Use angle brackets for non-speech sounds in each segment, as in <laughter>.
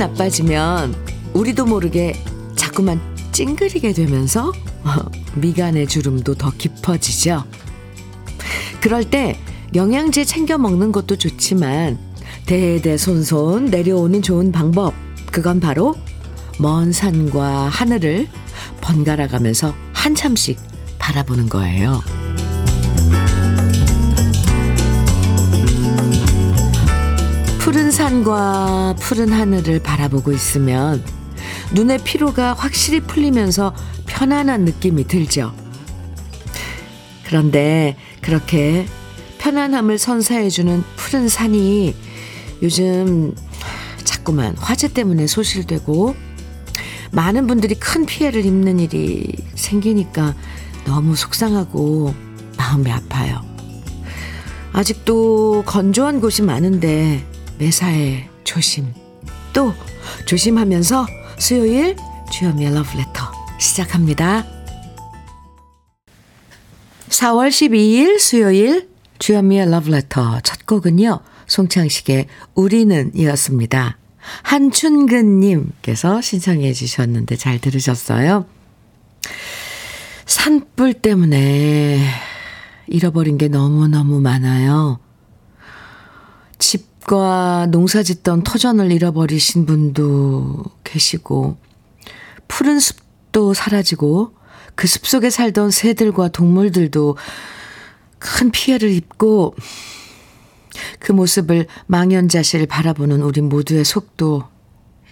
나빠지면 우리도 모르게 자꾸만 찡그리게 되면서 <laughs> 미간의 주름도 더 깊어지죠. 그럴 때 영양제 챙겨 먹는 것도 좋지만 대대손손 내려오는 좋은 방법 그건 바로 먼 산과 하늘을 번갈아 가면서 한참씩 바라보는 거예요. 산과 푸른 하늘을 바라보고 있으면 눈의 피로가 확실히 풀리면서 편안한 느낌이 들죠. 그런데 그렇게 편안함을 선사해주는 푸른 산이 요즘 자꾸만 화재 때문에 소실되고 많은 분들이 큰 피해를 입는 일이 생기니까 너무 속상하고 마음이 아파요. 아직도 건조한 곳이 많은데 매사에 조심 또 조심하면서 수요일 주현미의 러브레터 시작합니다. 4월 12일 수요일 주현미의 러브레터 첫 곡은요. 송창식의 우리는 이었습니다. 한춘근님께서 신청해 주셨는데 잘 들으셨어요? 산불 때문에 잃어버린 게 너무너무 많아요. 집 과 농사 짓던 터전을 잃어버리신 분도 계시고, 푸른 숲도 사라지고, 그 숲 속에 살던 새들과 동물들도 큰 피해를 입고, 그 모습을 망연자실 바라보는 우리 모두의 속도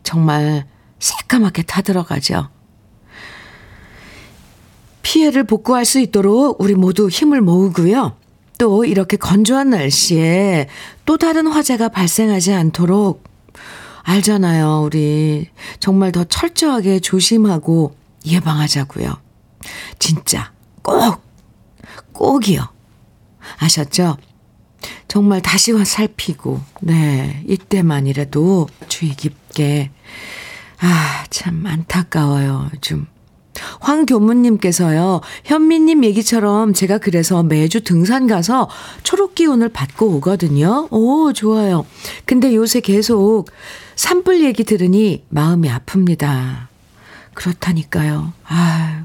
정말 새까맣게 타들어가죠. 피해를 복구할 수 있도록 우리 모두 힘을 모으고요. 또 이렇게 건조한 날씨에 또 다른 화재가 발생하지 않도록 알잖아요. 우리 정말 더 철저하게 조심하고 예방하자고요. 진짜 꼭 꼭이요. 아셨죠? 정말 다시 살피고, 네, 이때만이라도 주의 깊게. 아, 참 안타까워요, 요즘. 황교무님께서요, 현미님 얘기처럼 제가 그래서 매주 등산 가서 초록 기운을 받고 오거든요. 오, 좋아요. 근데 요새 계속 산불 얘기 들으니 마음이 아픕니다. 그렇다니까요. 아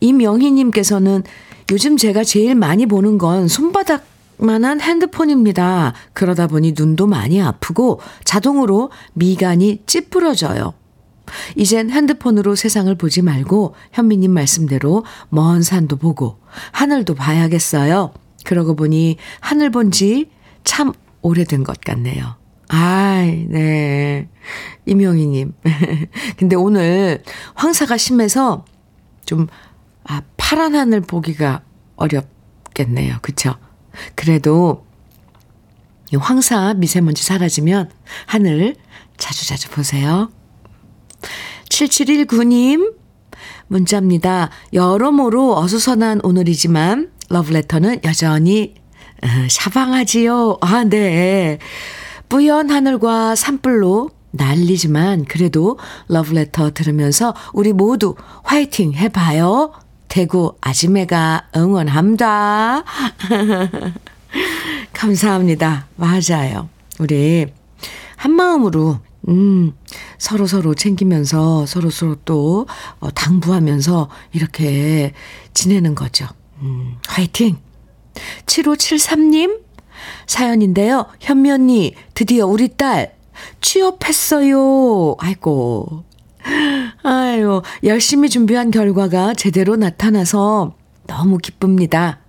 이명희님께서는 요즘 제가 제일 많이 보는 건 손바닥 만한 핸드폰입니다. 그러다 보니 눈도 많이 아프고 자동으로 미간이 찌푸러져요. 이젠 핸드폰으로 세상을 보지 말고 현미님 말씀대로 먼 산도 보고 하늘도 봐야겠어요. 그러고 보니 하늘 본 지 참 오래된 것 같네요. 아이, 네. 이명희님. <laughs> 근데 오늘 황사가 심해서 좀, 아, 파란 하늘 보기가 어렵겠네요. 그쵸? 그래도 황사 미세먼지 사라지면 하늘 자주자주 보세요. 7719님 문자입니다. 여러모로 어수선한 오늘이지만 러브레터는 여전히 어, 샤방하지요. 아, 네. 뿌연 하늘과 산불로 난리지만 그래도 러브레터 들으면서 우리 모두 화이팅 해봐요. 대구 아지매가 응원합니다. <laughs> 감사합니다. 맞아요. 우리 한마음으로 음, 서로 서로 챙기면서 서로 서로 또 어, 당부하면서 이렇게 지내는 거죠. 음, 화이팅! 7573님 사연인데요. 현미 언니, 드디어 우리 딸 취업했어요. 아이고. 아유, 열심히 준비한 결과가 제대로 나타나서 너무 기쁩니다.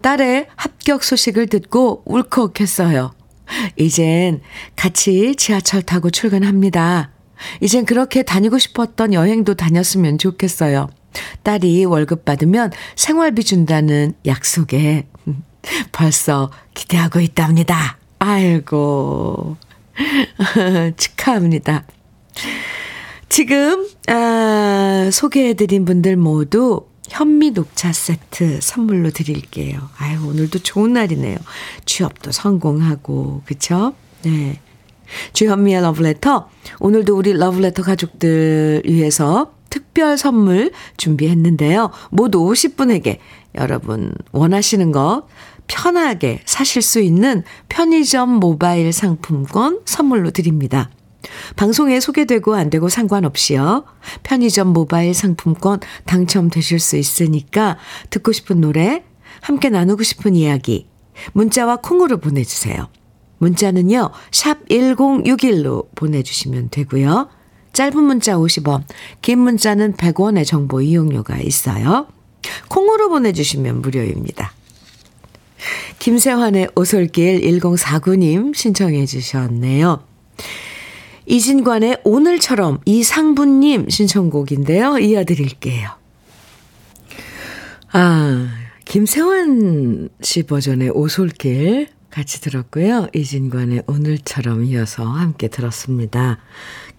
딸의 합격 소식을 듣고 울컥했어요. 이젠 같이 지하철 타고 출근합니다. 이젠 그렇게 다니고 싶었던 여행도 다녔으면 좋겠어요. 딸이 월급 받으면 생활비 준다는 약속에 벌써 기대하고 있답니다. 아이고. <laughs> 축하합니다. 지금, 아, 소개해드린 분들 모두 현미 녹차 세트 선물로 드릴게요. 아유, 오늘도 좋은 날이네요. 취업도 성공하고, 그쵸? 네. 주현미의 러브레터. 오늘도 우리 러브레터 가족들 위해서 특별 선물 준비했는데요. 모두 50분에게 여러분 원하시는 거 편하게 사실 수 있는 편의점 모바일 상품권 선물로 드립니다. 방송에 소개되고 안 되고 상관없이요. 편의점 모바일 상품권 당첨되실 수 있으니까 듣고 싶은 노래, 함께 나누고 싶은 이야기, 문자와 콩으로 보내주세요. 문자는요, 샵 1061로 보내주시면 되고요. 짧은 문자 50원, 긴 문자는 100원의 정보 이용료가 있어요. 콩으로 보내주시면 무료입니다. 김세환의 오솔길 1049님 신청해 주셨네요. 이진관의 오늘처럼 이상분님 신청곡인데요. 이어드릴게요. 아, 김세환 씨 버전의 오솔길 같이 들었고요. 이진관의 오늘처럼 이어서 함께 들었습니다.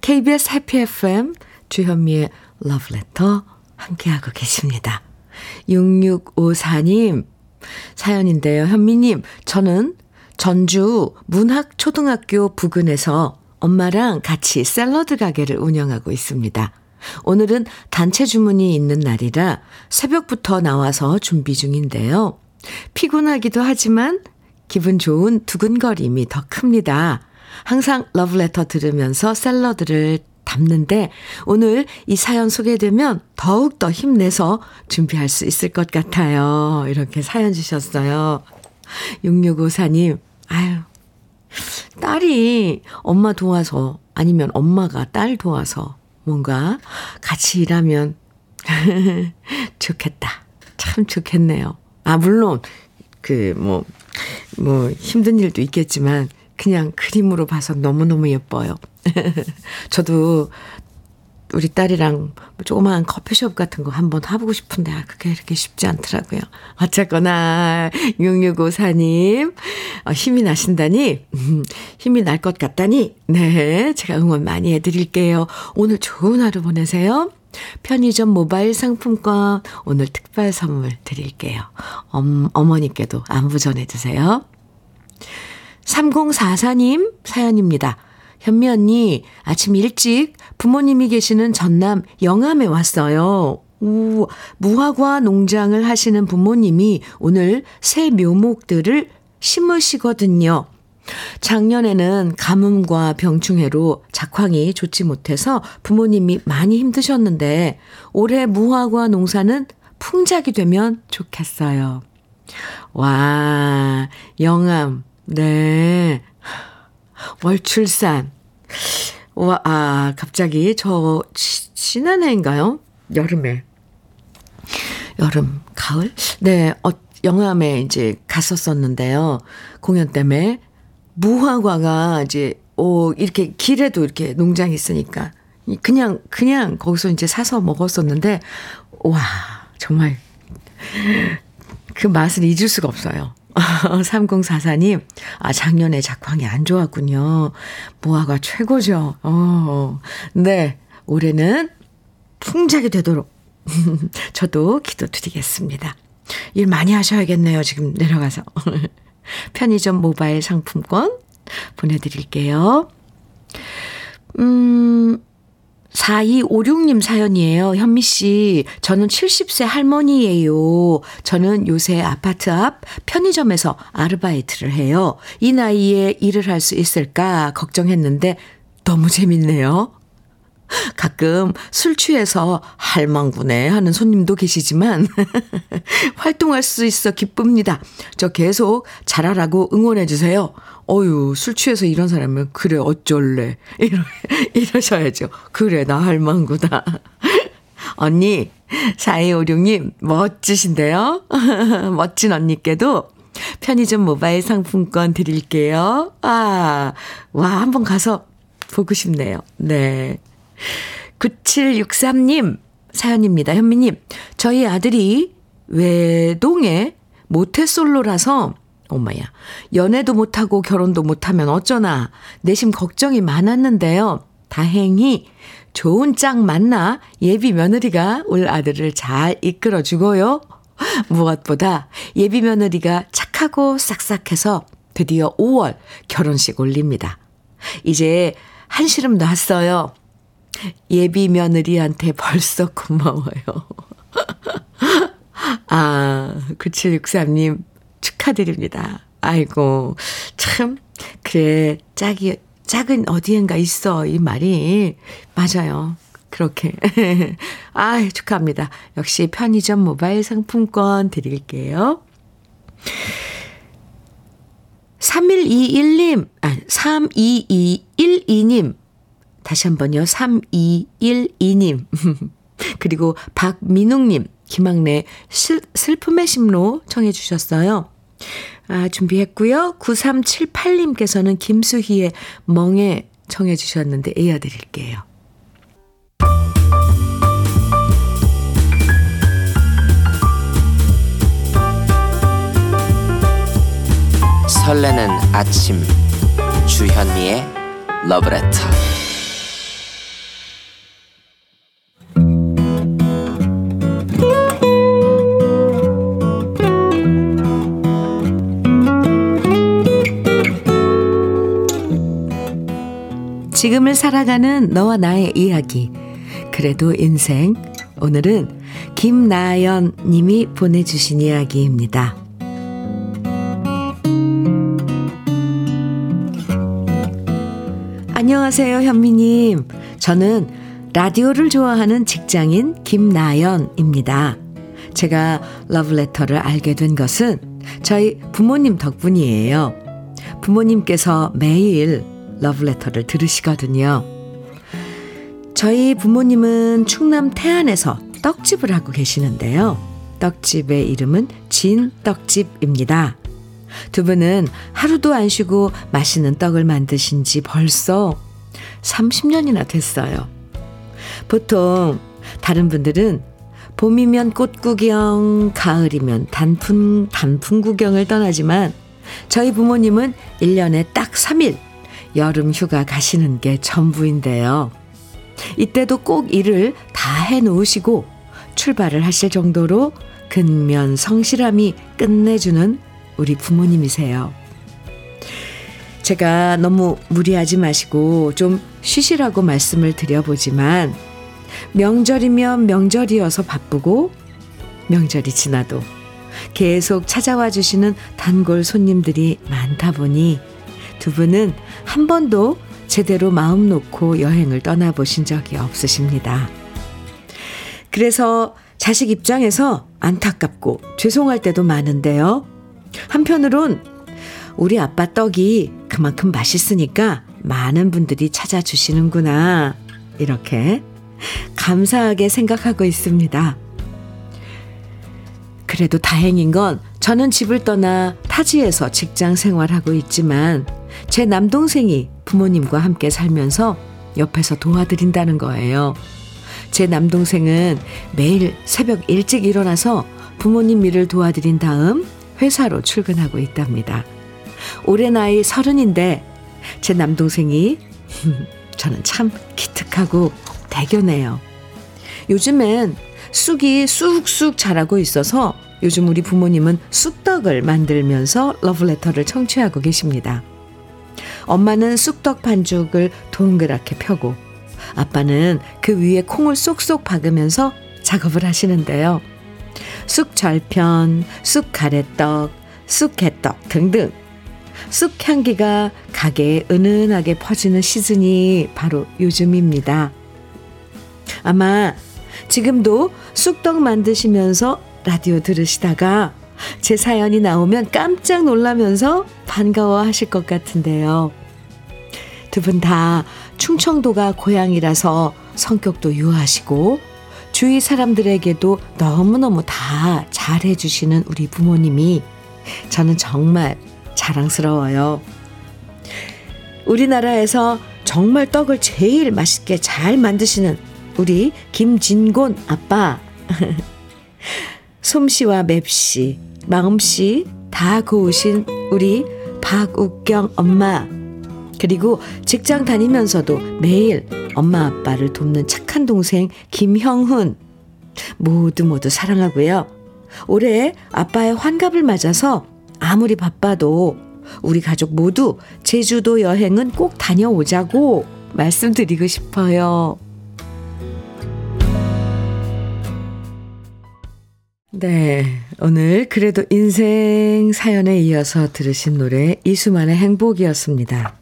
KBS 해피 FM 주현미의 러브레터 함께하고 계십니다. 6654님 사연인데요. 현미님, 저는 전주 문학초등학교 부근에서 엄마랑 같이 샐러드 가게를 운영하고 있습니다. 오늘은 단체 주문이 있는 날이라 새벽부터 나와서 준비 중인데요. 피곤하기도 하지만 기분 좋은 두근거림이 더 큽니다. 항상 러브레터 들으면서 샐러드를 담는데 오늘 이 사연 소개되면 더욱더 힘내서 준비할 수 있을 것 같아요. 이렇게 사연 주셨어요. 6654님, 아유, 딸이 엄마 도와서 아니면 엄마가 딸 도와서 뭔가 같이 일하면 <laughs> 좋겠다. 참 좋겠네요. 아, 물론, 그, 뭐, 뭐, 힘든 일도 있겠지만, 그냥 그림으로 봐서 너무너무 예뻐요. <laughs> 저도 우리 딸이랑 조그마한 커피숍 같은 거 한번 해보고 싶은데, 아, 그게 이렇게 쉽지 않더라고요. 어쨌거나, 6654님, 어, 힘이 나신다니, 음, 힘이 날 것 같다니, 네, 제가 응원 많이 해드릴게요. 오늘 좋은 하루 보내세요. 편의점 모바일 상품권 오늘 특별 선물 드릴게요. 엄, 어머니께도 안부 전해주세요. 3044님 사연입니다. 현미 언니, 아침 일찍 부모님이 계시는 전남 영암에 왔어요. 우, 무화과 농장을 하시는 부모님이 오늘 새 묘목들을 심으시거든요. 작년에는 가뭄과 병충해로 작황이 좋지 못해서 부모님이 많이 힘드셨는데 올해 무화과 농사는 풍작이 되면 좋겠어요. 와, 영암, 네. 월출산. 와, 아, 갑자기 저 지난해인가요? 여름에. 여름, 가을? 네, 어, 영암에 이제 갔었었는데요. 공연 때문에 무화과가 이제 오 이렇게 길에도 이렇게 농장이 있으니까 그냥 그냥 거기서 이제 사서 먹었었는데 와 정말 그 맛을 잊을 수가 없어요. <laughs> 3044님, 아, 작년에 작황이 안 좋았군요. 무화과 최고죠. 어, 네. 올해는 풍작이 되도록 <laughs> 저도 기도 드리겠습니다. 일 많이 하셔야겠네요. 지금 내려가서. <laughs> 편의점 모바일 상품권 보내드릴게요. 음, 4256님 사연이에요. 현미 씨, 저는 70세 할머니예요. 저는 요새 아파트 앞 편의점에서 아르바이트를 해요. 이 나이에 일을 할 수 있을까 걱정했는데 너무 재밌네요. 가끔 술 취해서 할망구네 하는 손님도 계시지만 <laughs> 활동할 수 있어 기쁩니다. 저 계속 잘하라고 응원해 주세요. 어유 술 취해서 이런 사람은 그래 어쩔래 <laughs> 이러 이러셔야죠. 그래 나 할망구다. <laughs> 언니 4256님 멋지신데요. 멋진 언니께도 편의점 모바일 상품권 드릴게요. 아, 와, 한번 가서 보고 싶네요. 네. 9763님 사연입니다. 현미님, 저희 아들이 외동에 모태솔로라서 엄마야, 연애도 못하고 결혼도 못하면 어쩌나 내심 걱정이 많았는데요. 다행히 좋은 짝 만나 예비 며느리가 올 아들을 잘 이끌어주고요. 무엇보다 예비 며느리가 착하고 싹싹해서 드디어 5월 결혼식 올립니다. 이제 한시름 놨어요. 예비 며느리한테 벌써 고마워요. <laughs> 아, 9763님 축하드립니다. 아이고, 참, 그래, 짝이 작은 어디엔가 있어. 이 말이. 맞아요. 그렇게. <laughs> 아, 축하합니다. 역시 편의점 모바일 상품권 드릴게요. 3121님, 아, 32212님. 다시 한 번요. 3212님. 그리고 박민웅님, 김학래 슬, 슬픔의 심로 청해 주셨어요. 아, 준비했고요. 9378님께서는 김수희의 멍에 청해 주셨는데 이어드릴게요. 설레는 아침 주현미의 러브레터 지금을 살아가는 너와 나의 이야기 그래도 인생 오늘은 김나연 님이 보내주신 이야기입니다. 안녕하세요, 현미님. 저는 라디오를 좋아하는 직장인 김나연입니다. 제가 러브레터를 알게 된 것은 저희 부모님 덕분이에요. 부모님께서 매일 러브레터를 들으시거든요. 저희 부모님은 충남 태안에서 떡집을 하고 계시는데요. 떡집의 이름은 진떡집입니다. 두 분은 하루도 안 쉬고 맛있는 떡을 만드신 지 벌써 30년이나 됐어요. 보통 다른 분들은 봄이면 꽃 구경, 가을이면 단풍, 단풍 구경을 떠나지만 저희 부모님은 1년에 딱 3일 여름 휴가 가시는 게 전부인데요. 이때도 꼭 일을 다 해 놓으시고 출발을 하실 정도로 근면 성실함이 끝내주는 우리 부모님이세요. 제가 너무 무리하지 마시고 좀 쉬시라고 말씀을 드려보지만 명절이면 명절이어서 바쁘고 명절이 지나도 계속 찾아와 주시는 단골 손님들이 많다 보니 두 분은 한 번도 제대로 마음 놓고 여행을 떠나보신 적이 없으십니다. 그래서 자식 입장에서 안타깝고 죄송할 때도 많은데요. 한편으론 우리 아빠 떡이 그만큼 맛있으니까 많은 분들이 찾아주시는구나. 이렇게 감사하게 생각하고 있습니다. 그래도 다행인 건 저는 집을 떠나 타지에서 직장 생활하고 있지만 제 남동생이 부모님과 함께 살면서 옆에서 도와드린다는 거예요. 제 남동생은 매일 새벽 일찍 일어나서 부모님 일을 도와드린 다음 회사로 출근하고 있답니다. 올해 나이 서른인데 제 남동생이 <laughs> 저는 참 기특하고 대견해요. 요즘엔 쑥이 쑥쑥 자라고 있어서 요즘 우리 부모님은 쑥떡을 만들면서 러브레터를 청취하고 계십니다. 엄마는 쑥떡 반죽을 동그랗게 펴고 아빠는 그 위에 콩을 쏙쏙 박으면서 작업을 하시는데요. 쑥절편, 쑥가래떡, 쑥개떡 등등 쑥 향기가 가게에 은은하게 퍼지는 시즌이 바로 요즘입니다. 아마 지금도 쑥떡 만드시면서 라디오 들으시다가 제 사연이 나오면 깜짝 놀라면서 반가워 하실 것 같은데요. 두 분 다 충청도가 고향이라서 성격도 유하시고 주위 사람들에게도 너무너무 다 잘해주시는 우리 부모님이 저는 정말 자랑스러워요. 우리나라에서 정말 떡을 제일 맛있게 잘 만드시는 우리 김진곤 아빠. <laughs> 솜씨와 맵씨, 마음씨 다 고우신 우리 박욱경 엄마. 그리고 직장 다니면서도 매일 엄마 아빠를 돕는 착한 동생 김형훈. 모두 모두 사랑하고요. 올해 아빠의 환갑을 맞아서 아무리 바빠도 우리 가족 모두 제주도 여행은 꼭 다녀오자고 말씀드리고 싶어요. 네. 오늘 그래도 인생 사연에 이어서 들으신 노래 이수만의 행복이었습니다.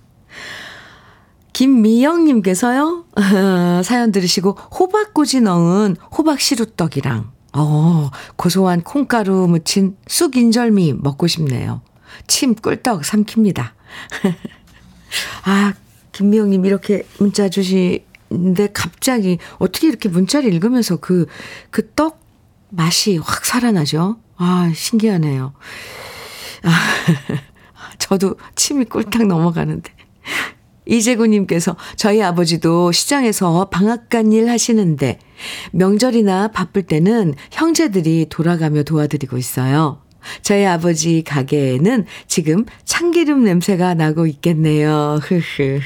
김미영님께서요, <laughs> 사연 들으시고 호박꼬지 넣은 호박 시루떡이랑, 어, 고소한 콩가루 묻힌 쑥 인절미 먹고 싶네요. 침 꿀떡 삼킵니다. <laughs> 아, 김미영님 이렇게 문자 주시는데 갑자기 어떻게 이렇게 문자를 읽으면서 그, 그 떡 맛이 확 살아나죠? 아, 신기하네요. 아, <laughs> 저도 침이 꿀딱 넘어가는데. 이재구님께서 저희 아버지도 시장에서 방앗간 일 하시는데 명절이나 바쁠 때는 형제들이 돌아가며 도와드리고 있어요. 저희 아버지 가게에는 지금 참기름 냄새가 나고 있겠네요. 흐흐.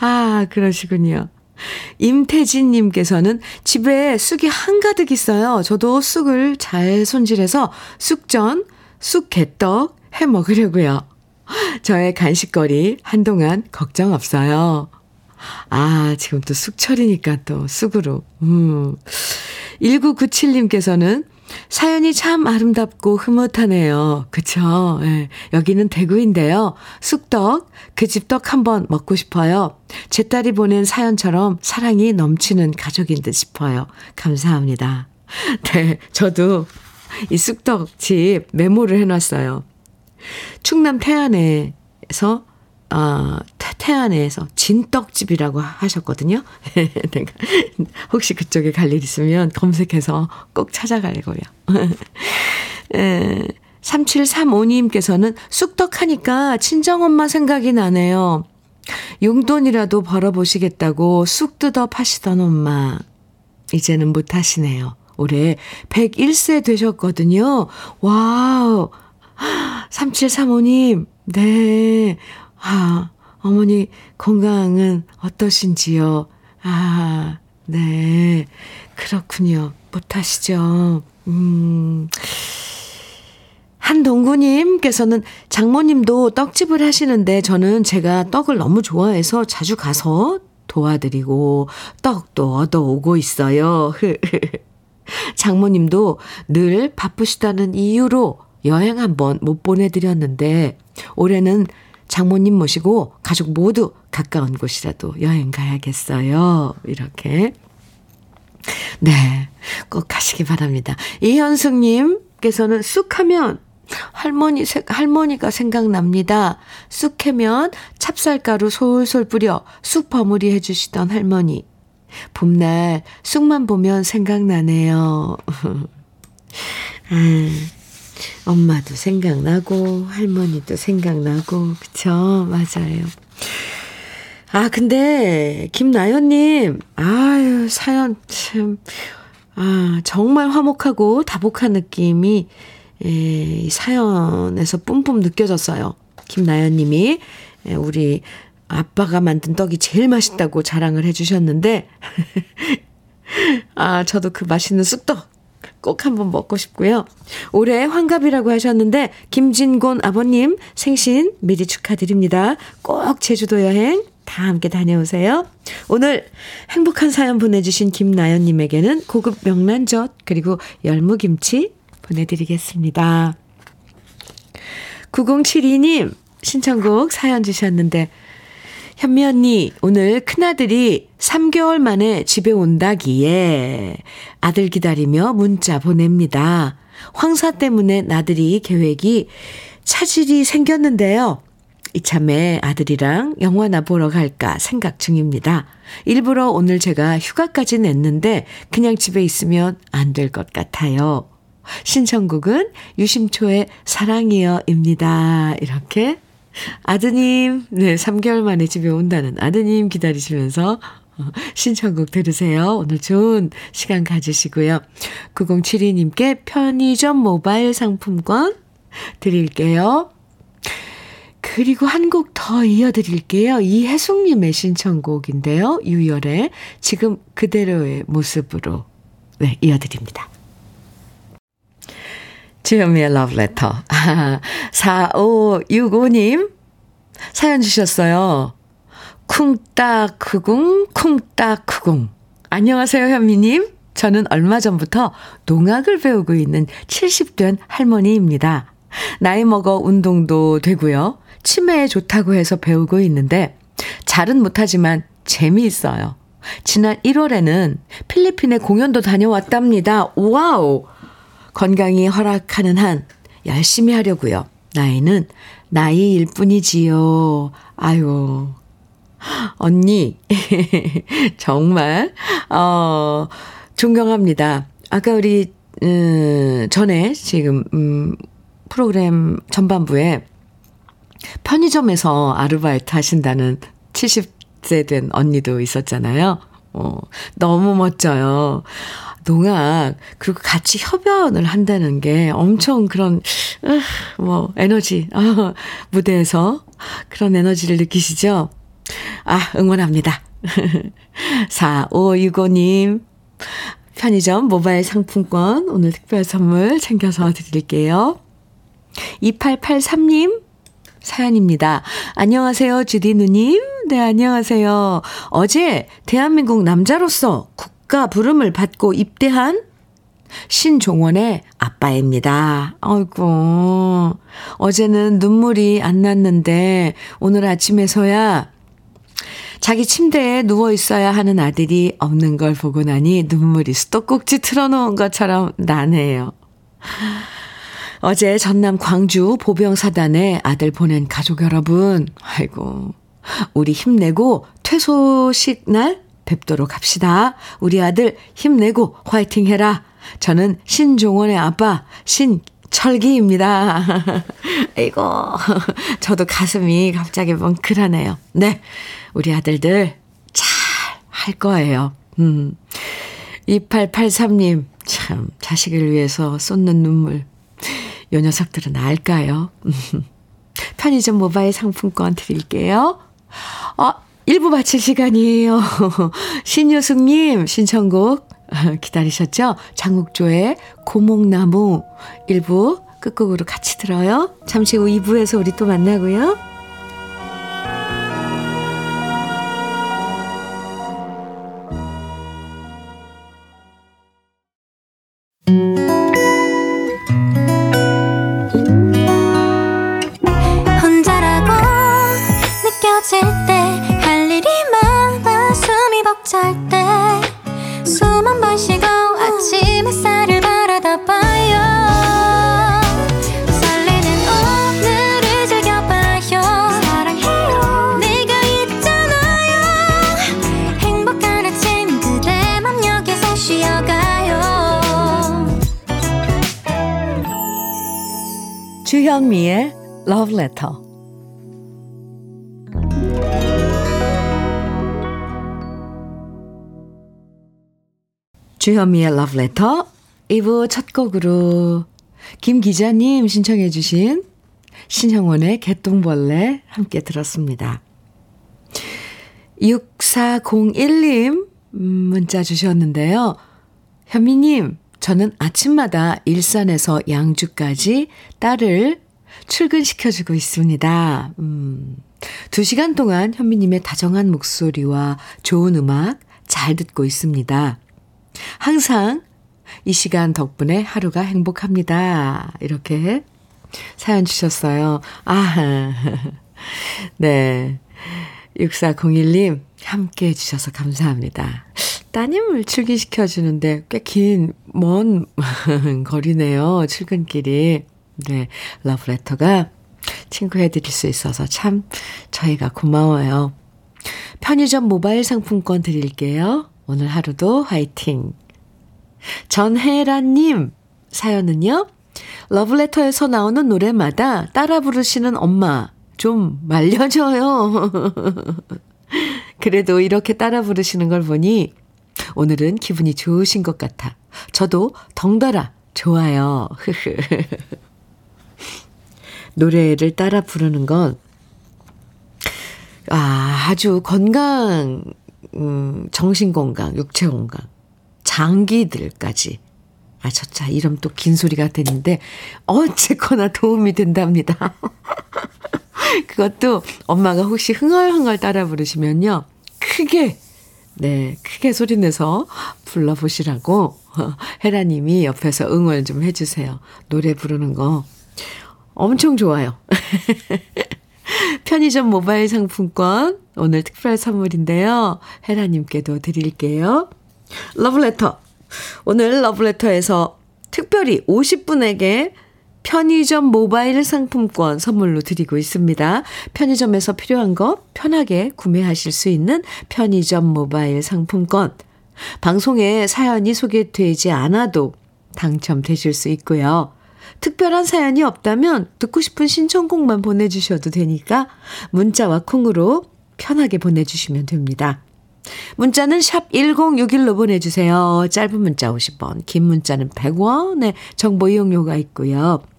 아, 그러시군요. <laughs> 임태진님께서는 집에 쑥이 한가득 있어요. 저도 쑥을 잘 손질해서 쑥전, 쑥개떡 해 먹으려고요. <laughs> 저의 간식거리 한동안 걱정 없어요. 아, 지금 또 쑥철이니까 또 쑥으로. 음. 1997님께서는 사연이 참 아름답고 흐뭇하네요. 그쵸? 예. 여기는 대구인데요. 쑥떡, 그 집떡 한번 먹고 싶어요. 제 딸이 보낸 사연처럼 사랑이 넘치는 가족인 듯 싶어요. 감사합니다. <laughs> 네, 저도 이 쑥떡 집 메모를 해놨어요. 충남 태안에서 아, 태안에서 진떡집이라고 하셨거든요. <laughs> 혹시 그쪽에 갈 일 있으면 검색해서 꼭 찾아가려고요. <laughs> 에, 3735님께서는 쑥떡 하니까 친정엄마 생각이 나네요. 용돈이라도 벌어보시겠다고 쑥 뜯어 파시던 엄마. 이제는 못하시네요. 올해 101세 되셨거든요. 와우. <gasps> 3735님, 네. 아, 어머니 건강은 어떠신지요? 아, 네. 그렇군요. 못하시죠? 음. 한동구님께서는 장모님도 떡집을 하시는데 저는 제가 떡을 너무 좋아해서 자주 가서 도와드리고 떡도 얻어오고 있어요. <laughs> 장모님도 늘 바쁘시다는 이유로 여행 한번 못 보내드렸는데 올해는 장모님 모시고 가족 모두 가까운 곳이라도 여행 가야겠어요. 이렇게. 네. 꼭 가시기 바랍니다. 이현숙님께서는 쑥 하면 할머니, 할머니가 생각납니다. 쑥 캐면 찹쌀가루 솔솔 뿌려 쑥 버무리 해주시던 할머니. 봄날 쑥만 보면 생각나네요. <laughs> 음, 엄마도 생각나고, 할머니도 생각나고, 그쵸? 맞아요. 아, 근데, 김나연님, 아유, 사연 참, 아, 정말 화목하고 다복한 느낌이, 에, 이 사연에서 뿜뿜 느껴졌어요. 김나연님이, 에, 우리 아빠가 만든 떡이 제일 맛있다고 자랑을 해주셨는데, <laughs> 아, 저도 그 맛있는 쑥떡 꼭 한번 먹고 싶고요. 올해 환갑이라고 하셨는데, 김진곤 아버님 생신 미리 축하드립니다. 꼭 제주도 여행 다 함께 다녀오세요. 오늘 행복한 사연 보내주신 김나연님에게는 고급 명란젓, 그리고 열무김치 보내드리겠습니다. 9072님, 신청곡 사연 주셨는데, 현미 언니, 오늘 큰아들이 3개월 만에 집에 온다기에 아들 기다리며 문자 보냅니다. 황사 때문에 나들이 계획이 차질이 생겼는데요. 이참에 아들이랑 영화나 보러 갈까 생각 중입니다. 일부러 오늘 제가 휴가까지 냈는데 그냥 집에 있으면 안 될 것 같아요. 신청곡은 유심초의 사랑이여입니다. 이렇게 아드님, 네, 3개월 만에 집에 온다는 아드님 기다리시면서 신청곡 들으세요. 오늘 좋은 시간 가지시고요. 9072님께 편의점 모바일 상품권 드릴게요. 그리고 한 곡 더 이어드릴게요. 이혜숙님의 신청곡인데요. 유열의 지금 그대로의 모습으로 네, 이어드립니다. 주현미의 러브레터. 4565님 <laughs> 사연 주셨어요. 쿵따크궁 쿵따크궁 안녕하세요 현미님. 저는 얼마 전부터 농악을 배우고 있는 70된 할머니입니다. 나이 먹어 운동도 되고요. 치매에 좋다고 해서 배우고 있는데 잘은 못하지만 재미있어요. 지난 1월에는 필리핀에 공연도 다녀왔답니다. 와우! 건강이 허락하는 한 열심히 하려고요. 나이는 나이일 뿐이지요. 아유. 언니, <laughs> 정말, 어, 존경합니다. 아까 우리, 음, 전에 지금, 음, 프로그램 전반부에 편의점에서 아르바이트 하신다는 70세 된 언니도 있었잖아요. 어, 너무 멋져요. 농악, 그리고 같이 협연을 한다는 게 엄청 그런, 뭐, 에너지, 아, 무대에서 그런 에너지를 느끼시죠? 아, 응원합니다. <laughs> 4565님, 편의점 모바일 상품권 오늘 특별 선물 챙겨서 드릴게요. 2883님, 사연입니다. 안녕하세요, 주디 누님. 네, 안녕하세요. 어제 대한민국 남자로서 국 가 부름을 받고 입대한 신종원의 아빠입니다. 아이고, 어제는 눈물이 안 났는데 오늘 아침에서야 자기 침대에 누워 있어야 하는 아들이 없는 걸 보고 나니 눈물이 수도꼭지 틀어놓은 것처럼 나네요. 어제 전남 광주 보병사단에 아들 보낸 가족 여러분, 아이고, 우리 힘내고 퇴소식 날 뵙도록 합시다. 우리 아들 힘내고 화이팅 해라. 저는 신종원의 아빠 신철기입니다. <laughs> 아이고, 저도 가슴이 갑자기 멍클하네요. 네, 우리 아들들 잘 할 거예요. 음. 2883님, 참, 자식을 위해서 쏟는 눈물. 요 녀석들은 알까요? <laughs> 편의점 모바일 상품권 드릴게요. 어, 1부 마칠 시간이에요. <laughs> 신효숙님 신청곡 <laughs> 기다리셨죠? 장욱조의 고목나무 1부 끝곡으로 같이 들어요. 잠시 후 2부에서 우리 또 만나고요. 주현미의 Love Letter. 주현미의 Love Letter 2부 첫 곡으로 김 기자님 신청해 주신 신형원의 개똥벌레 함께 들었습니다. 6401님 문자 주셨는데요. 현미님, 저는 아침마다 일산에서 양주까지 딸을 출근시켜주고 있습니다. 음, 두 시간 동안 현미님의 다정한 목소리와 좋은 음악 잘 듣고 있습니다. 항상 이 시간 덕분에 하루가 행복합니다. 이렇게 사연 주셨어요. 아, <laughs> 네. 6401님, 함께 해주셔서 감사합니다. 따님을 출근시켜주는데 꽤 긴, 먼 <laughs> 거리네요. 출근길이. 네. 러브레터가 친구 해드릴 수 있어서 참 저희가 고마워요. 편의점 모바일 상품권 드릴게요. 오늘 하루도 화이팅. 전혜란님 사연은요. 러브레터에서 나오는 노래마다 따라 부르시는 엄마 좀 말려줘요. <laughs> 그래도 이렇게 따라 부르시는 걸 보니 오늘은 기분이 좋으신 것 같아. 저도 덩달아 좋아요. <laughs> 노래를 따라 부르는 건, 아, 아주 건강, 음, 정신 건강, 육체 건강, 장기들까지. 아, 저차 이름 또긴 소리가 되는데, 어쨌거나 도움이 된답니다. <laughs> <laughs> 그것도 엄마가 혹시 흥얼흥얼 따라 부르시면요. 크게 네, 크게 소리내서 불러보시라고 <laughs> 헤라님이 옆에서 응원 좀 해주세요. 노래 부르는 거 엄청 좋아요. <laughs> 편의점 모바일 상품권 오늘 특별 선물인데요. 혜라님께도 드릴게요. 러브레터. 오늘 러브레터에서 특별히 50분에게 편의점 모바일 상품권 선물로 드리고 있습니다. 편의점에서 필요한 거 편하게 구매하실 수 있는 편의점 모바일 상품권. 방송에 사연이 소개되지 않아도 당첨되실 수 있고요. 특별한 사연이 없다면 듣고 싶은 신청곡만 보내주셔도 되니까 문자와 콩으로 편하게 보내주시면 됩니다. 문자는 샵 1061로 보내주세요. 짧은 문자 50원, 긴 문자는 100원의 정보 이용료가 있고요.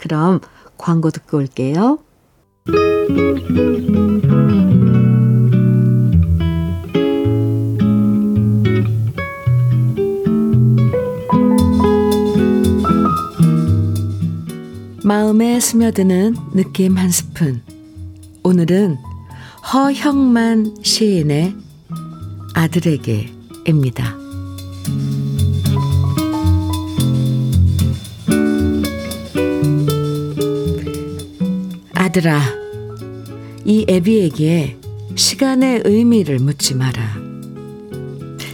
그럼 광고 듣고 올게요. 마음에 스며드는 느낌 한 스푼. 오늘은 허형만 시인의 아들에게입니다. 아들아, 이 애비에게 시간의 의미를 묻지 마라.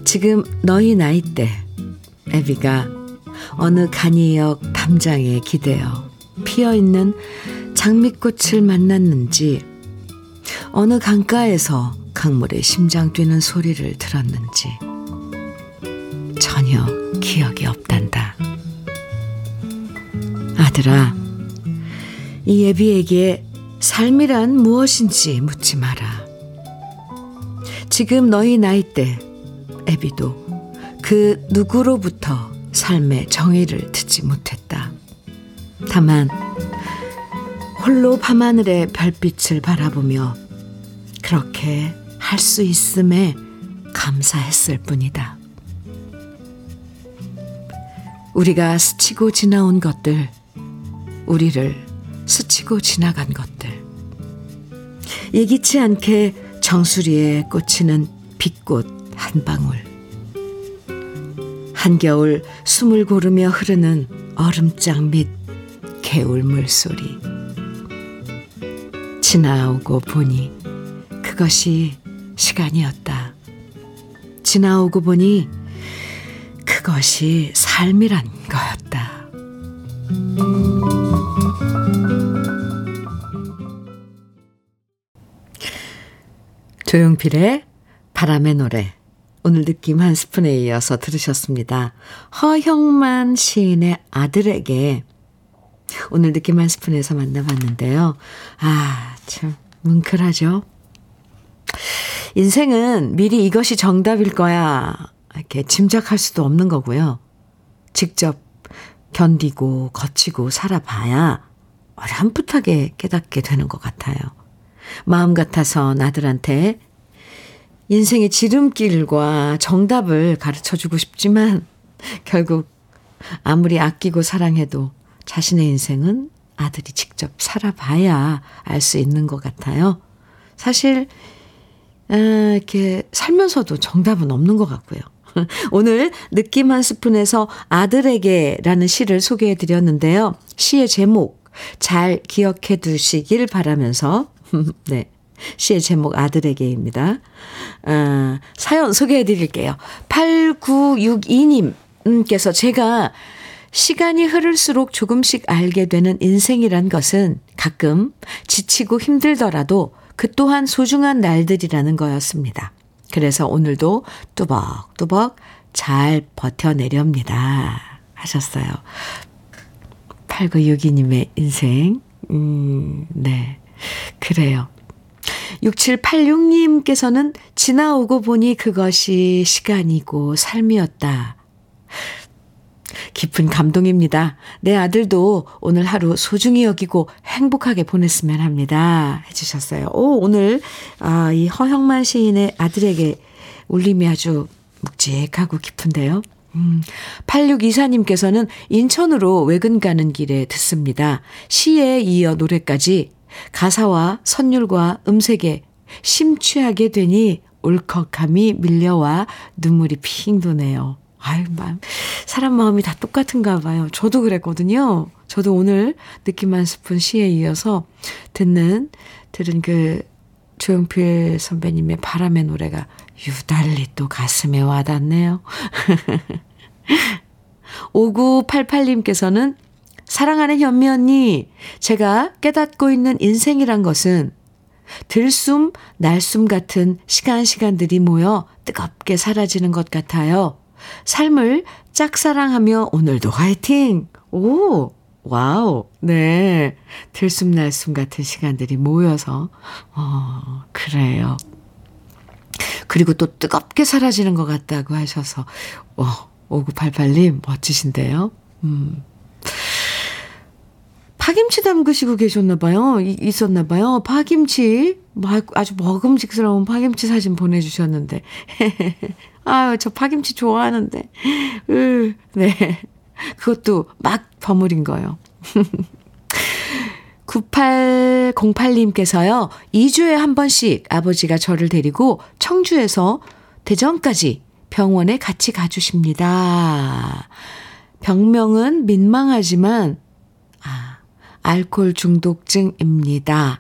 지금 너희 나이 때 애비가 어느 간이역 담장에 기대어 피어 있는 장미꽃을 만났는지, 어느 강가에서 강물의 심장 뛰는 소리를 들었는지, 전혀 기억이 없단다. 아들아, 이 예비에게 삶이란 무엇인지 묻지 마라. 지금 너희 나이 때, 애비도 그 누구로부터 삶의 정의를 듣지 못했다. 다만 홀로 밤하늘의 별빛을 바라보며 그렇게 할 수 있음에 감사했을 뿐이다. 우리가 스치고 지나온 것들, 우리를 스치고 지나간 것들, 예기치 않게 정수리에 꽂히는 빛꽃 한 방울, 한겨울 숨을 고르며 흐르는 얼음장 밑 개울 물소리. 지나오고 보니 그것이 시간이었다. 지나오고 보니 그것이 삶이란 거였다. 조용필의 바람의 노래. 오늘 느낌 한 스푼에 이어서 들으셨습니다. 허형만 시인의 아들에게 오늘 느낌 한 스푼에서 만나봤는데요. 아, 참, 뭉클하죠? 인생은 미리 이것이 정답일 거야. 이렇게 짐작할 수도 없는 거고요. 직접 견디고 거치고 살아봐야 어렴풋하게 깨닫게 되는 것 같아요. 마음 같아서 아들한테 인생의 지름길과 정답을 가르쳐 주고 싶지만 결국 아무리 아끼고 사랑해도 자신의 인생은 아들이 직접 살아봐야 알 수 있는 것 같아요. 사실, 아, 이렇게 살면서도 정답은 없는 것 같고요. <laughs> 오늘 느낌 한 스푼에서 아들에게라는 시를 소개해 드렸는데요. 시의 제목 잘 기억해 두시길 바라면서, <laughs> 네. 시의 제목 아들에게입니다. 아, 사연 소개해 드릴게요. 8962님께서 제가 시간이 흐를수록 조금씩 알게 되는 인생이란 것은 가끔 지치고 힘들더라도 그 또한 소중한 날들이라는 거였습니다. 그래서 오늘도 뚜벅뚜벅 잘 버텨내렵니다. 하셨어요. 8962님의 인생. 음, 네. 그래요. 6786님께서는 지나오고 보니 그것이 시간이고 삶이었다. 깊은 감동입니다. 내 아들도 오늘 하루 소중히 여기고 행복하게 보냈으면 합니다. 해주셨어요. 오, 오늘, 아, 이 허형만 시인의 아들에게 울림이 아주 묵직하고 깊은데요. 음, 8624님께서는 인천으로 외근 가는 길에 듣습니다. 시에 이어 노래까지 가사와 선율과 음색에 심취하게 되니 울컥함이 밀려와 눈물이 핑 도네요. 아유, 마음, 사람 마음이 다 똑같은가 봐요. 저도 그랬거든요. 저도 오늘 느낌 한 스푼 시에 이어서 듣는, 들은 그 조용필 선배님의 바람의 노래가 유달리 또 가슴에 와닿네요. <laughs> 5988님께서는 사랑하는 현미 언니, 제가 깨닫고 있는 인생이란 것은 들숨, 날숨 같은 시간 시간들이 모여 뜨겁게 사라지는 것 같아요. 삶을 짝사랑하며 오늘도 화이팅! 오! 와우! 네. 들숨날숨 같은 시간들이 모여서, 어, 그래요. 그리고 또 뜨겁게 사라지는 것 같다고 하셔서, 어, 5988님, 멋지신데요? 음. 파김치 담그시고 계셨나봐요. 있었나봐요. 파김치. 아주 먹음직스러운 파김치 사진 보내주셨는데. <laughs> 아유, 저 파김치 좋아하는데. 으, 네. 그것도 막 버무린 거요. <laughs> 9808님께서요, 2주에 한 번씩 아버지가 저를 데리고 청주에서 대전까지 병원에 같이 가주십니다. 병명은 민망하지만 알코올 중독증입니다.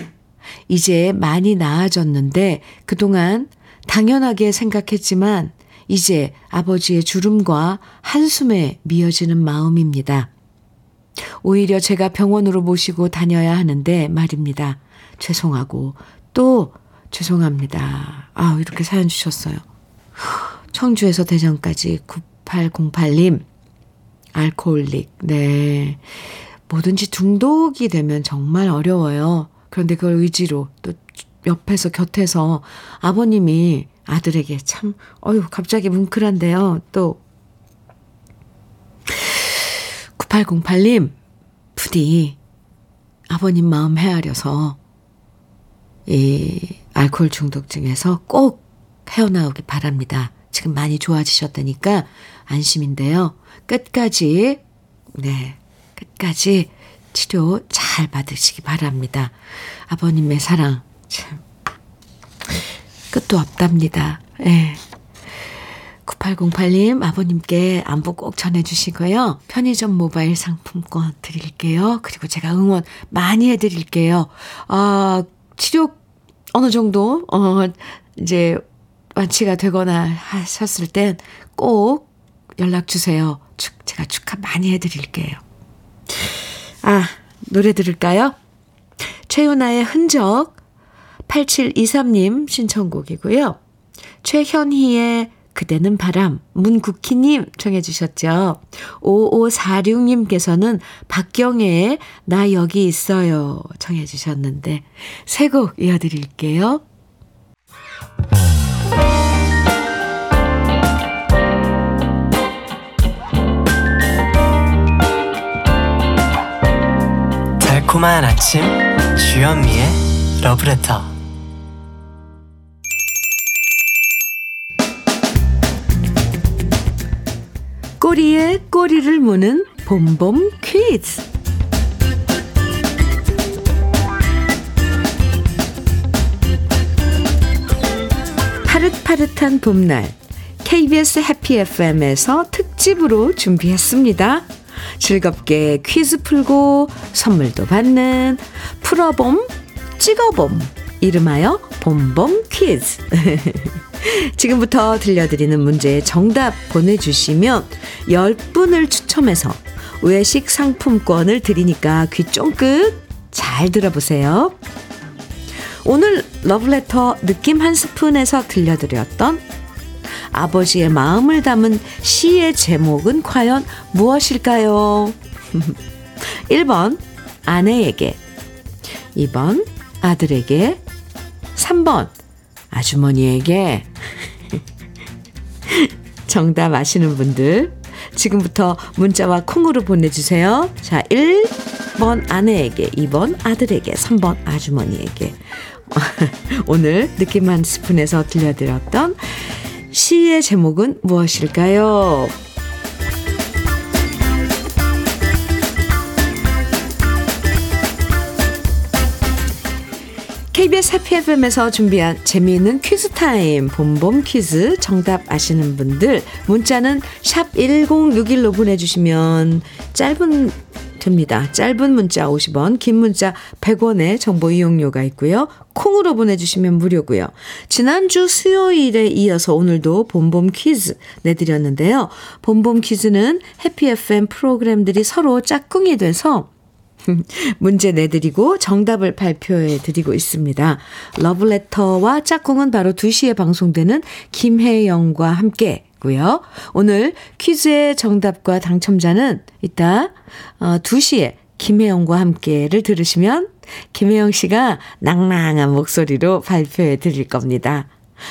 이제 많이 나아졌는데 그동안 당연하게 생각했지만 이제 아버지의 주름과 한숨에 미어지는 마음입니다. 오히려 제가 병원으로 모시고 다녀야 하는데 말입니다. 죄송하고 또 죄송합니다. 아, 이렇게 사연 주셨어요. 청주에서 대전까지 9808님, 알코올릭, 네. 뭐든지 중독이 되면 정말 어려워요. 그런데 그걸 의지로 또 옆에서 곁에서 아버님이 아들에게 참, 어유 갑자기 뭉클한데요. 또 9808님, 부디 아버님 마음 헤아려서 이 알코올 중독증에서 꼭 헤어나오기 바랍니다. 지금 많이 좋아지셨다니까 안심인데요. 끝까지, 네, 끝까지 치료 잘 받으시기 바랍니다. 아버님의 사랑, 참, 끝도 없답니다. 예. 9808님, 아버님께 안부 꼭 전해주시고요. 편의점 모바일 상품권 드릴게요. 그리고 제가 응원 많이 해드릴게요. 아, 치료 어느 정도, 어, 이제 완치가 되거나 하셨을 땐 꼭 연락 주세요. 제가 축하 많이 해드릴게요. 아, 노래 들을까요? 최윤아의 흔적 8723님 신청곡이고요. 최현희의 그대는 바람, 문국희님 청해주셨죠. 5546님께서는 박경애의 나 여기 있어요 청해주셨는데 새곡 이어드릴게요. 달콤한 아침 주현미의 러브레터 꼬리에 꼬리를 무는 봄봄 퀴즈 파릇파릇한 봄날 KBS 해피 FM에서 특집으로 준비했습니다. 즐겁게 퀴즈 풀고 선물도 받는 풀어봄, 찍어봄, 이름하여 봄봄 퀴즈. <laughs> 지금부터 들려드리는 문제의 정답 보내주시면 10분을 추첨해서 외식 상품권을 드리니까 귀 쫑긋 잘 들어보세요. 오늘 러브레터 느낌 한 스푼에서 들려드렸던 아버지의 마음을 담은 시의 제목은 과연 무엇일까요? <laughs> 1번 아내에게 2번 아들에게 3번 아주머니에게 <laughs> 정답 아시는 분들 지금부터 문자와 콩으로 보내주세요. 자, 1번 아내에게, 2번 아들에게, 3번 아주머니에게. <laughs> 오늘 느낌 한 스푼에서 들려드렸던 시의 제목은 무엇일까요? KBS 해피 FM에서 준비한 재미있는 퀴즈 타임 봄봄 퀴즈 정답 아시는 분들 문자는 샵 1061로 보내주시면 짧은 됩니다. 짧은 문자 50원, 긴 문자 100원의 정보 이용료가 있고요. 콩으로 보내주시면 무료고요. 지난주 수요일에 이어서 오늘도 봄봄 퀴즈 내드렸는데요. 봄봄 퀴즈는 해피 FM 프로그램들이 서로 짝꿍이 돼서 <laughs> 문제 내드리고 정답을 발표해 드리고 있습니다. 러브레터와 짝꿍은 바로 2시에 방송되는 김혜영과 함께 고요. 오늘 퀴즈의 정답과 당첨자는 이따 2시에 어, 김혜영과 함께를 들으시면 김혜영 씨가 낭낭한 목소리로 발표해 드릴 겁니다.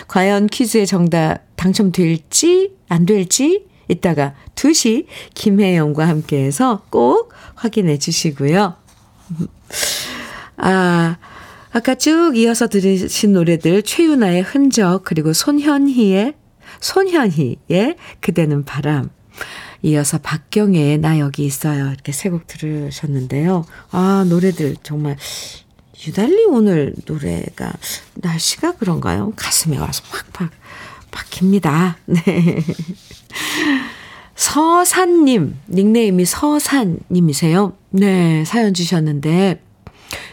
과연 퀴즈의 정답 당첨될지 안 될지 이따가 2시 김혜영과 함께해서 꼭 확인해 주시고요. 아, 아까 쭉 이어서 들으신 노래들 최윤아의 흔적 그리고 손현희의 손현희의 그대는 바람 이어서 박경애의 나 여기 있어요 이렇게 세 곡 들으셨는데요. 아 노래들 정말 유달리 오늘 노래가 날씨가 그런가요? 가슴에 와서 팍팍 박힙니다. <laughs> 네. 서산님, 닉네임이 서산님이세요. 네, 사연 주셨는데,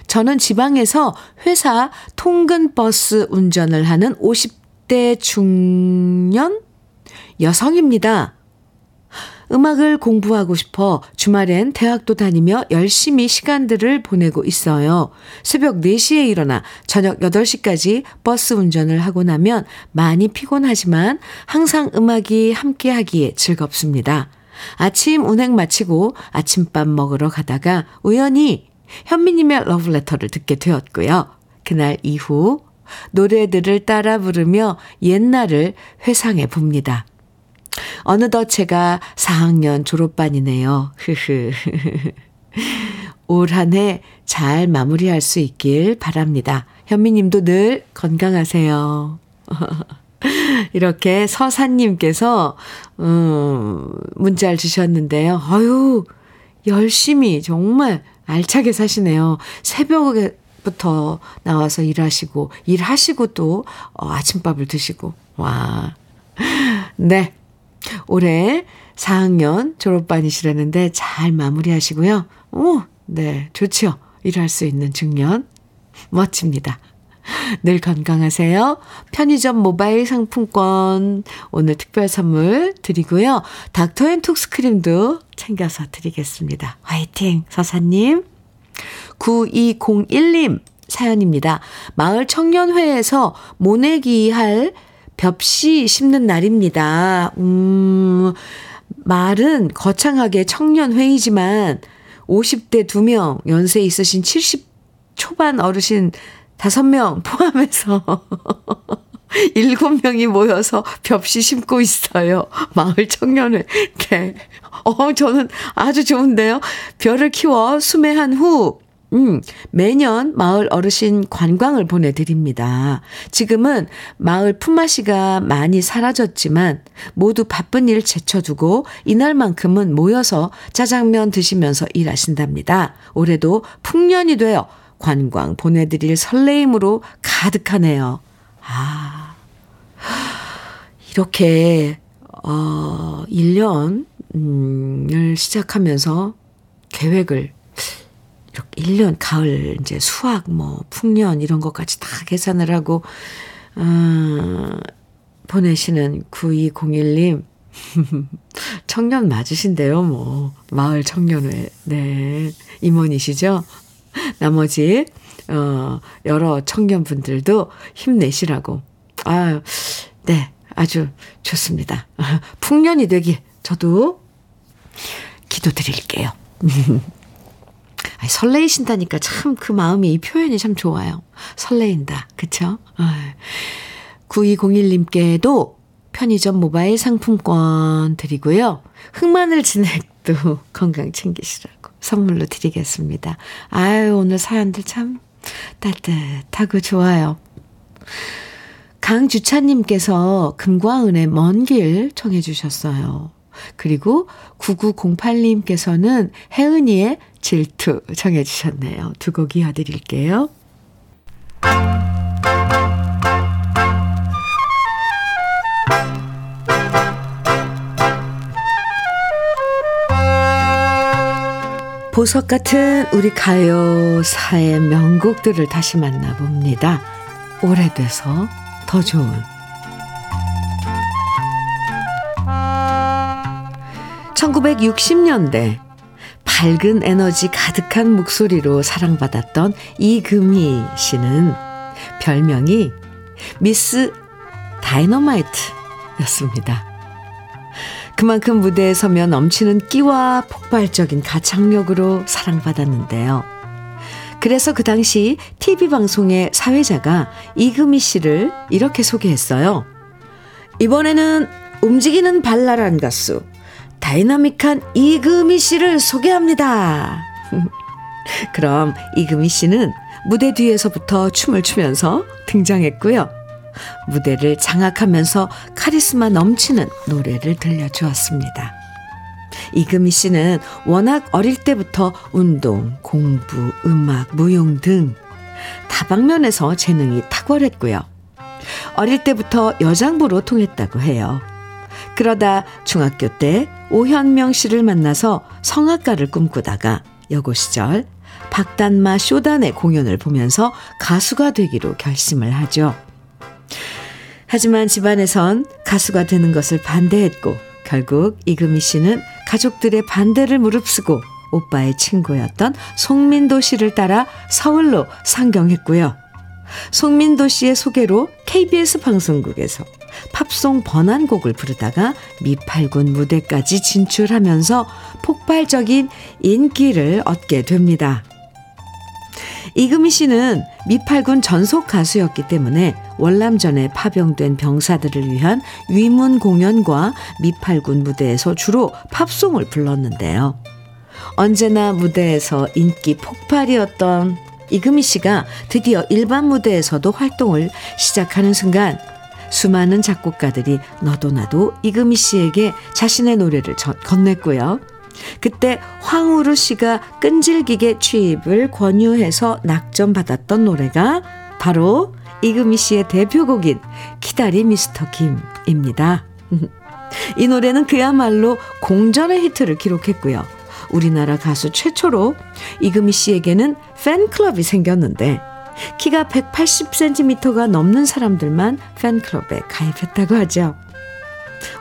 저는 지방에서 회사 통근버스 운전을 하는 50대 중년 여성입니다. 음악을 공부하고 싶어 주말엔 대학도 다니며 열심히 시간들을 보내고 있어요. 새벽 4시에 일어나 저녁 8시까지 버스 운전을 하고 나면 많이 피곤하지만 항상 음악이 함께 하기에 즐겁습니다. 아침 운행 마치고 아침밥 먹으러 가다가 우연히 현미님의 러브레터를 듣게 되었고요. 그날 이후 노래들을 따라 부르며 옛날을 회상해 봅니다. 어느덧 제가 4학년 졸업반이네요. 흐흐. 올 한 해 잘 마무리할 수 있길 바랍니다. 현미님도 늘 건강하세요. <laughs> 이렇게 서사님께서, 음, 문자를 주셨는데요. 아유, 열심히 정말 알차게 사시네요. 새벽부터 나와서 일하시고, 일하시고 또 어, 아침밥을 드시고, 와. 네. 올해 4학년 졸업반이시라는데 잘 마무리하시고요. 오, 네, 좋죠. 일할 수 있는 중년. 멋집니다. 늘 건강하세요. 편의점 모바일 상품권 오늘 특별 선물 드리고요. 닥터앤톡스 크림도 챙겨서 드리겠습니다. 화이팅 서사님. 9201님 사연입니다. 마을 청년회에서 모내기 할 벽시 심는 날입니다. 음, 말은 거창하게 청년회의지만 50대 2명, 연세 있으신 70 초반 어르신 5명 <laughs> 포함해서 <laughs> 7명이 모여서 벽시 심고 있어요. 마을 청년회. 네. 어, 저는 아주 좋은데요. 벼를 키워 수매한 후 음, 매년 마을 어르신 관광을 보내드립니다. 지금은 마을 품맛이가 많이 사라졌지만 모두 바쁜 일 제쳐두고 이날만큼은 모여서 짜장면 드시면서 일하신답니다. 올해도 풍년이 되어 관광 보내드릴 설레임으로 가득하네요. 아, 이렇게, 어, 1년을 시작하면서 계획을 이렇게 1년, 가을, 이제 수학, 뭐, 풍년, 이런 것까지 다 계산을 하고, 어, 보내시는 9201님. <laughs> 청년 맞으신데요, 뭐. 마을 청년회. 네. 임원이시죠? 나머지, 어, 여러 청년분들도 힘내시라고. 아유, 네. 아주 좋습니다. <laughs> 풍년이 되길 저도 기도드릴게요. <laughs> 아니, 설레이신다니까 참 그 마음이 이 표현이 참 좋아요. 설레인다. 그쵸? 9201님께도 편의점 모바일 상품권 드리고요. 흑마늘 진액도 <laughs> 건강 챙기시라고 선물로 드리겠습니다. 아유, 오늘 사연들 참 따뜻하고 좋아요. 강주차님께서 금과 은의 먼 길 청해 주셨어요. 그리고 9908님께서는 혜은이의 질투 정해 주셨네요. 두 곡 이어드릴게요. 보석 같은 우리 가요사의 명곡들을 다시 만나봅니다. 오래돼서 더 좋은 1960년대 밝은 에너지 가득한 목소리로 사랑받았던 이금희 씨는 별명이 미스 다이너마이트였습니다. 그만큼 무대에 서면 넘치는 끼와 폭발적인 가창력으로 사랑받았는데요. 그래서 그 당시 TV방송의 사회자가 이금희 씨를 이렇게 소개했어요. 이번에는 움직이는 발랄한 가수, 다이나믹한 이금희 씨를 소개합니다. <laughs> 그럼 이금희 씨는 무대 뒤에서부터 춤을 추면서 등장했고요. 무대를 장악하면서 카리스마 넘치는 노래를 들려주었습니다. 이금희 씨는 워낙 어릴 때부터 운동, 공부, 음악, 무용 등 다방면에서 재능이 탁월했고요. 어릴 때부터 여장부로 통했다고 해요. 그러다 중학교 때 오현명 씨를 만나서 성악가를 꿈꾸다가 여고 시절 박단마 쇼단의 공연을 보면서 가수가 되기로 결심을 하죠. 하지만 집안에선 가수가 되는 것을 반대했고 결국 이금희 씨는 가족들의 반대를 무릅쓰고 오빠의 친구였던 송민도 씨를 따라 서울로 상경했고요. 송민도 씨의 소개로 KBS 방송국에서 팝송 번안곡을 부르다가 미팔군 무대까지 진출하면서 폭발적인 인기를 얻게 됩니다. 이금희 씨는 미팔군 전속 가수였기 때문에 월남전에 파병된 병사들을 위한 위문 공연과 미팔군 무대에서 주로 팝송을 불렀는데요. 언제나 무대에서 인기 폭발이었던 이금희 씨가 드디어 일반 무대에서도 활동을 시작하는 순간 수많은 작곡가들이 너도 나도 이금희 씨에게 자신의 노래를 건넸고요. 그때 황우루 씨가 끈질기게 취입을 권유해서 낙점받았던 노래가 바로 이금희 씨의 대표곡인 기다리 미스터 김입니다. <laughs> 이 노래는 그야말로 공전의 히트를 기록했고요. 우리나라 가수 최초로 이금희 씨에게는 팬클럽이 생겼는데 키가 180cm가 넘는 사람들만 팬클럽에 가입했다고 하죠.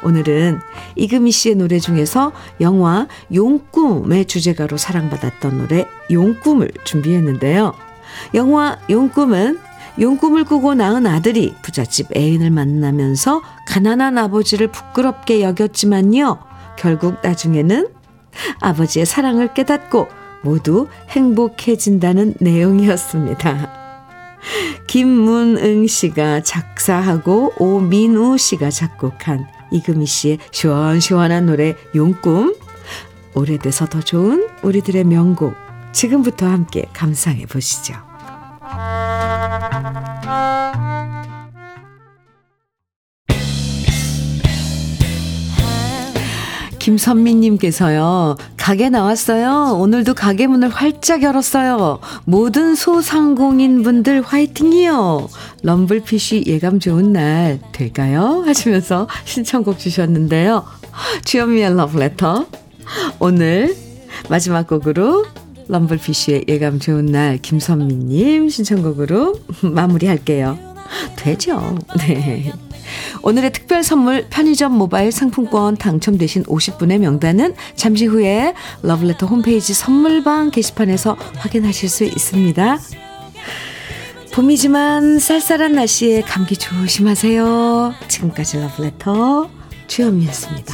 오늘은 이금희 씨의 노래 중에서 영화 용꿈의 주제가로 사랑받았던 노래 용꿈을 준비했는데요. 영화 용꿈은 용꿈을 꾸고 낳은 아들이 부잣집 애인을 만나면서 가난한 아버지를 부끄럽게 여겼지만요. 결국 나중에는 아버지의 사랑을 깨닫고 모두 행복해진다는 내용이었습니다. 김문응 씨가 작사하고 오민우 씨가 작곡한 이금희 씨의 시원시원한 노래 용꿈 오래돼서 더 좋은 우리들의 명곡 지금부터 함께 감상해 보시죠. 김선미님께서요, 가게 나왔어요. 오늘도 가게 문을 활짝 열었어요. 모든 소상공인 분들 화이팅이요. 럼블피쉬 예감 좋은 날 될까요? 하시면서 신청곡 주셨는데요. 주현미의 러브레터. 오늘 마지막 곡으로 럼블피쉬의 예감 좋은 날 김선미님 신청곡으로 <laughs> 마무리할게요. 되죠? 네. 오늘의 특별 선물 편의점 모바일 상품권 당첨되신 50분의 명단은 잠시 후에 러블레터 홈페이지 선물방 게시판에서 확인하실 수 있습니다. 봄이지만 쌀쌀한 날씨에 감기 조심하세요. 지금까지 러블레터 주현미였습니다.